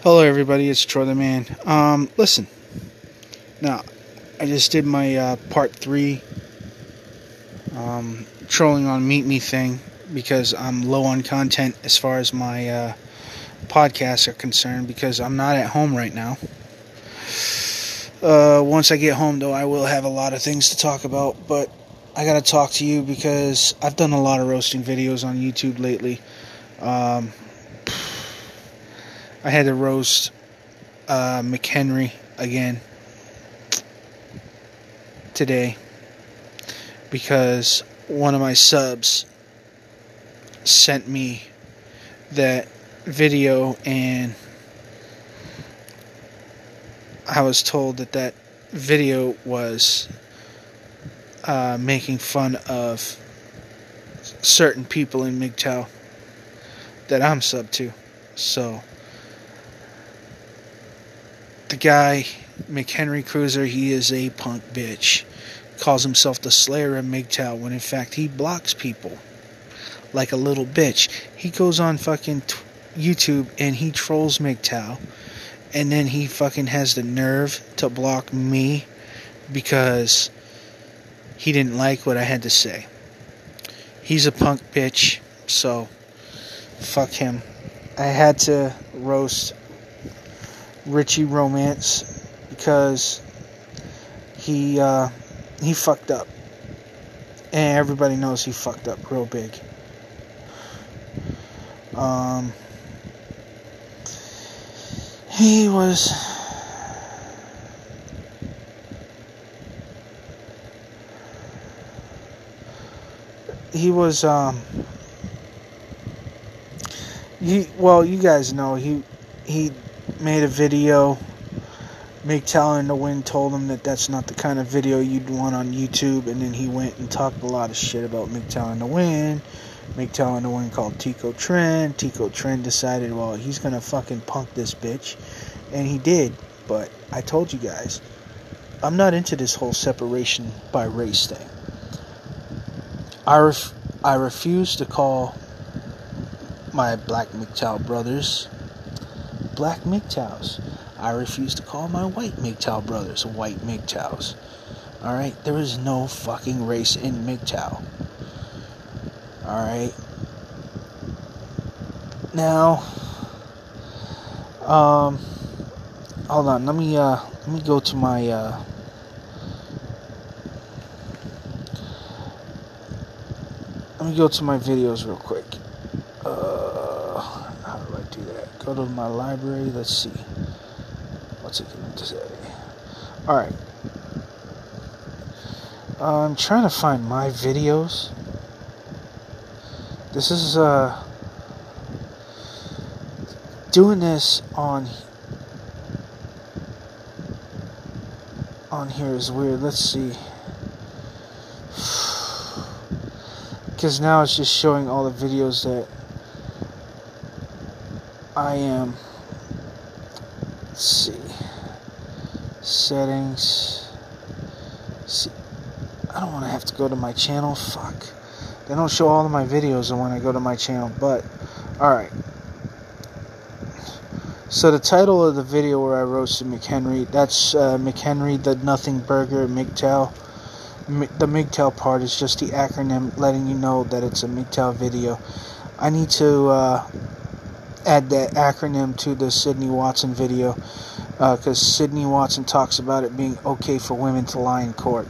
Hello, everybody. It's Troy the Man. Um, listen. Now, I just did my uh, part three um, trolling on Meet Me thing because I'm low on content as far as my uh, podcasts are concerned because I'm not at home right now. Uh, once I get home, though, I will have a lot of things to talk about, but I gotta talk to you because I've done a lot of roasting videos on YouTube lately. Um, I had to roast uh, McHenry again today because one of my subs sent me that video and I was told that that video was uh, making fun of certain people in MGTOW that I'm sub to. So the guy, McHenry Cruiser, he is a punk bitch. Calls himself the Slayer of MGTOW when in fact he blocks people like a little bitch. He goes on fucking t- YouTube and he trolls MGTOW, and then he fucking has the nerve to block me because he didn't like what I had to say. He's a punk bitch, so fuck him. I had to roast Richie Romance because he uh, he fucked up, and everybody knows he fucked up real big. Um, he was. He was um he well you guys know he he made a video in the Wind told him that that's not the kind of video you'd want on YouTube, and then he went and talked a lot of shit about in the Wind. In the Wind called Tico Trend. Tico Trend decided, well, he's gonna fucking punk this bitch, and he did. But I told you guys, I'm not into this whole separation by race thing. I ref- I refuse to call my black MGTOW brothers black MGTOWs. I refuse to call my white MGTOW brothers white MGTOWs. Alright? There is no fucking race in MGTOW. Alright? Now, um, hold on. Let me, uh, let me go to my, uh, let me go to my videos real quick. Uh, how do I do that? Go to my library. Let's see. What's it going to say? Alright. I'm trying to find my videos. This is, uh, doing this on on here is weird. Let's see. Because now it's just showing all the videos that I am. Let's see. Settings. See, I don't want to have to go to my channel. Fuck. They don't show all of my videos when I go to my channel, but alright. So the title of the video where I roasted McHenry, that's uh, McHenry the Nothing Burger MGTOW. the MGTOW part is just the acronym letting you know that it's a MGTOW video. I need to uh, add that acronym to the Sydney Watson video because uh, Sydney Watson talks about it being okay for women to lie in court.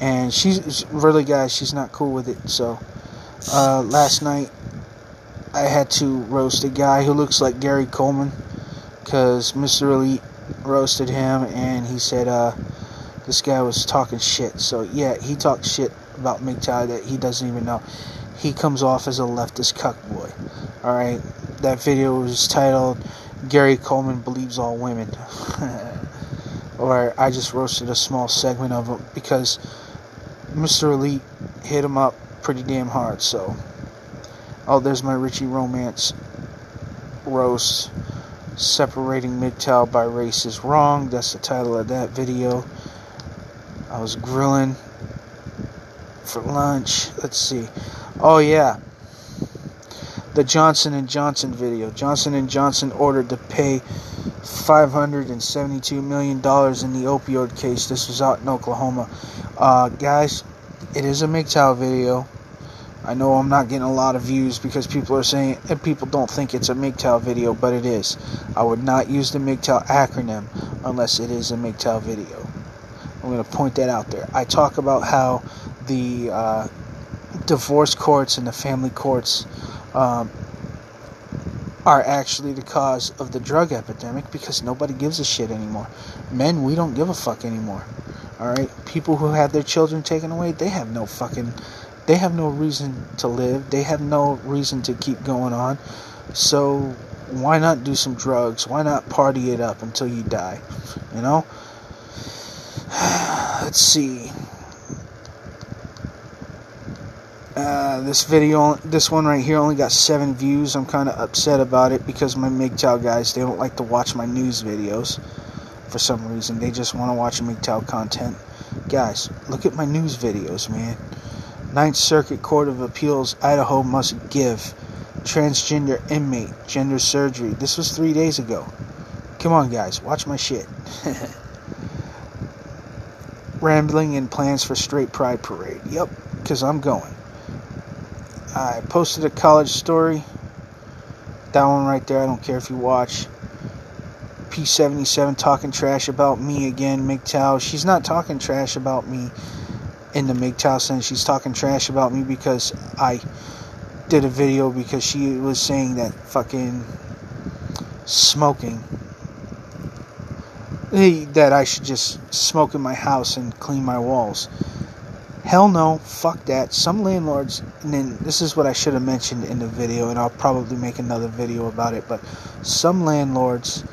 And she's really, guys, she's not cool with it. So uh, last night I had to roast a guy who looks like Gary Coleman because Mr. Elite roasted him and he said uh, this guy was talking shit. So, yeah, he talked shit about MGTOW that he doesn't even know. He comes off as a leftist cuck boy. Alright, that video was titled Gary Coleman Believes All Women. or I just roasted a small segment of it because Mr. Elite hit him up pretty damn hard, so. Oh, there's my Richie Romance roast. Separating MGTOW by race is wrong. That's the title of that video. I was grilling for lunch. Let's see. Oh, yeah. The Johnson and Johnson video. Johnson Johnson ordered to pay 572 million dollars in the opioid case. This was out in Oklahoma. Uh, guys, it is a MGTOW video. I know I'm not getting a lot of views because people are saying and people don't think it's a MGTOW video, but it is. I would not use the MGTOW acronym unless it is a MGTOW video. I'm going to point that out there. I talk about how the uh, divorce courts and the family courts um, are actually the cause of the drug epidemic because nobody gives a shit anymore. Men, we don't give a fuck anymore. All right, people who have their children taken away, they have no fucking they have no reason to live. They have no reason to keep going on. So why not do some drugs? Why not party it up until you die? You know? Let's see. Uh, this video, this one right here, only got seven views. I'm kind of upset about it because my MGTOW guys, they don't like to watch my news videos for some reason. They just want to watch MGTOW content. Guys, look at my news videos, man. Ninth Circuit Court of Appeals, Idaho must give transgender inmate gender surgery. This was three days ago. Come on, guys, watch my shit. Rambling and plans for straight pride parade. Yep, because I'm going. I posted a college story. That one right there, I don't care if you watch. P77 talking trash about me again, MGTOW. She's not talking trash about me in the MGTOW sense. She's talking trash about me because I did a video because she was saying that fucking smoking that I should just smoke in my house and clean my walls. Hell no, fuck that. Some landlords, and then this is what I should have mentioned in the video, and I'll probably make another video about it, but some landlords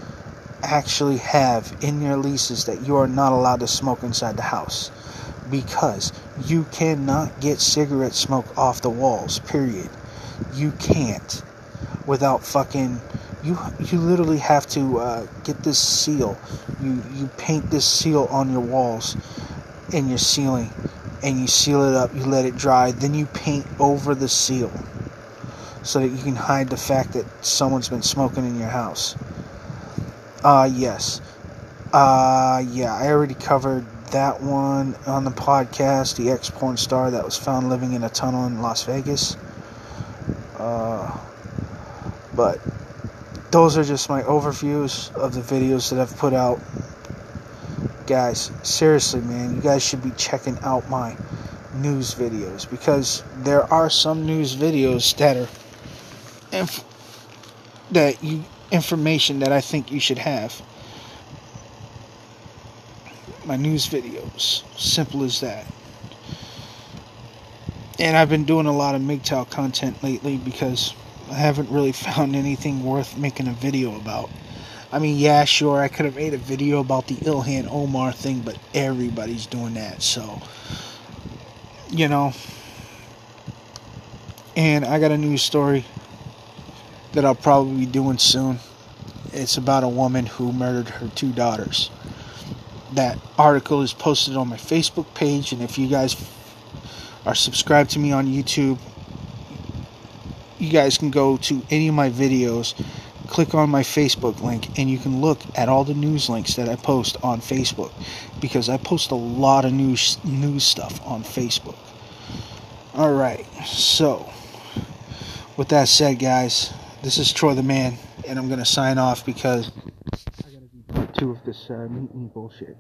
actually have in their leases that you are not allowed to smoke inside the house because you cannot get cigarette smoke off the walls, period. You can't without fucking you you literally have to uh, get this seal. You you paint this seal on your walls and your ceiling and you seal it up, you let it dry, then you paint over the seal so that you can hide the fact that someone's been smoking in your house. Uh yes. Uh yeah, I already covered that one on the podcast, the ex porn star that was found living in a tunnel in Las Vegas. Uh, but those are just my overviews of the videos that I've put out. Guys, seriously, man, you guys should be checking out my news videos because there are some news videos that are inf- that you information that I think you should have my news videos. Simple as that. And I've been doing a lot of MGTOW content lately because I haven't really found anything worth making a video about. I mean, yeah, sure, I could have made a video about the Ilhan Omar thing, but everybody's doing that, so. You know. And I got a news story that I'll probably be doing soon. It's about a woman who murdered her two daughters that article is posted on my Facebook page, and if you guys are subscribed to me on YouTube, you guys can go to any of my videos, click on my Facebook link, and you can look at all the news links that I post on Facebook because I post a lot of news news stuff on Facebook. All right, so with that said, guys, this is Troy the Man, and I'm gonna sign off because i gotta do two of this uh, meat and bullshit.